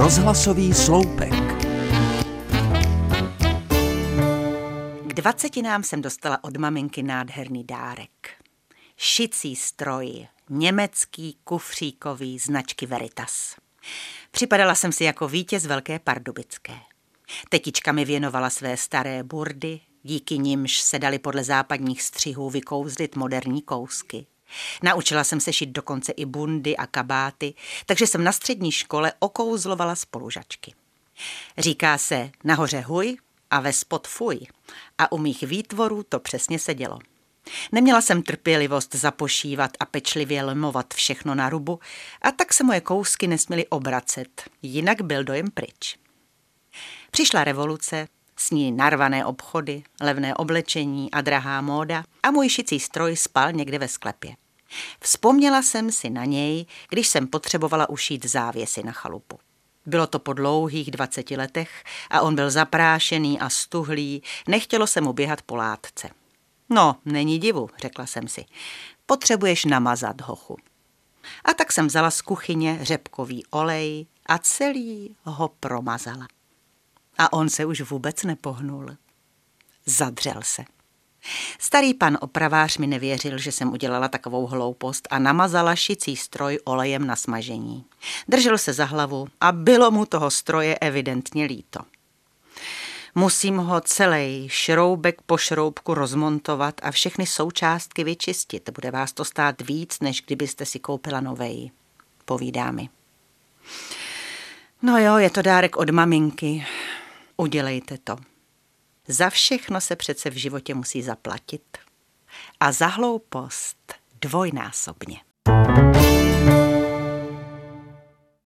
Rozhlasový sloupek. K dvacetinám jsem dostala od maminky nádherný dárek. Šicí stroj, německý, kufříkový, značky Veritas. Připadala jsem si jako vítěz Velké Pardubické. Tetička mi věnovala své staré burdy, díky nimž se dali podle západních střihů vykouzlit moderní kousky. Naučila jsem se šít dokonce i bundy a kabáty, takže jsem na střední škole okouzlovala spolužačky. Říká se nahoře huj a ve spod fuj a u mých výtvorů to přesně sedělo. Neměla jsem trpělivost zapošívat a pečlivě lemovat všechno na rubu a tak se moje kousky nesměly obracet, jinak byl dojem pryč. Přišla revoluce, s ní narvané obchody, levné oblečení a drahá móda a můj šicí stroj spal někde ve sklepě. Vzpomněla jsem si na něj, když jsem potřebovala ušít závěsy na chalupu. Bylo to po dlouhých dvaceti letech a on byl zaprášený a stuhlý, nechtělo se mu běhat po látce. No, není divu, řekla jsem si. Potřebuješ namazat hochu. A tak jsem vzala z kuchyně řepkový olej a celý ho promazala. A on se už vůbec nepohnul. Zadřel se. Starý pan opravář mi nevěřil, že jsem udělala takovou hloupost a namazala šicí stroj olejem na smažení. Držel se za hlavu a bylo mu toho stroje evidentně líto. Musím ho celý šroubek po šroubku rozmontovat a všechny součástky vyčistit. Bude vás to stát víc, než kdybyste si koupila novej, povídá mi. No jo, je to dárek od maminky. Udělejte to. Za všechno se přece v životě musí zaplatit. A za hloupost dvojnásobně.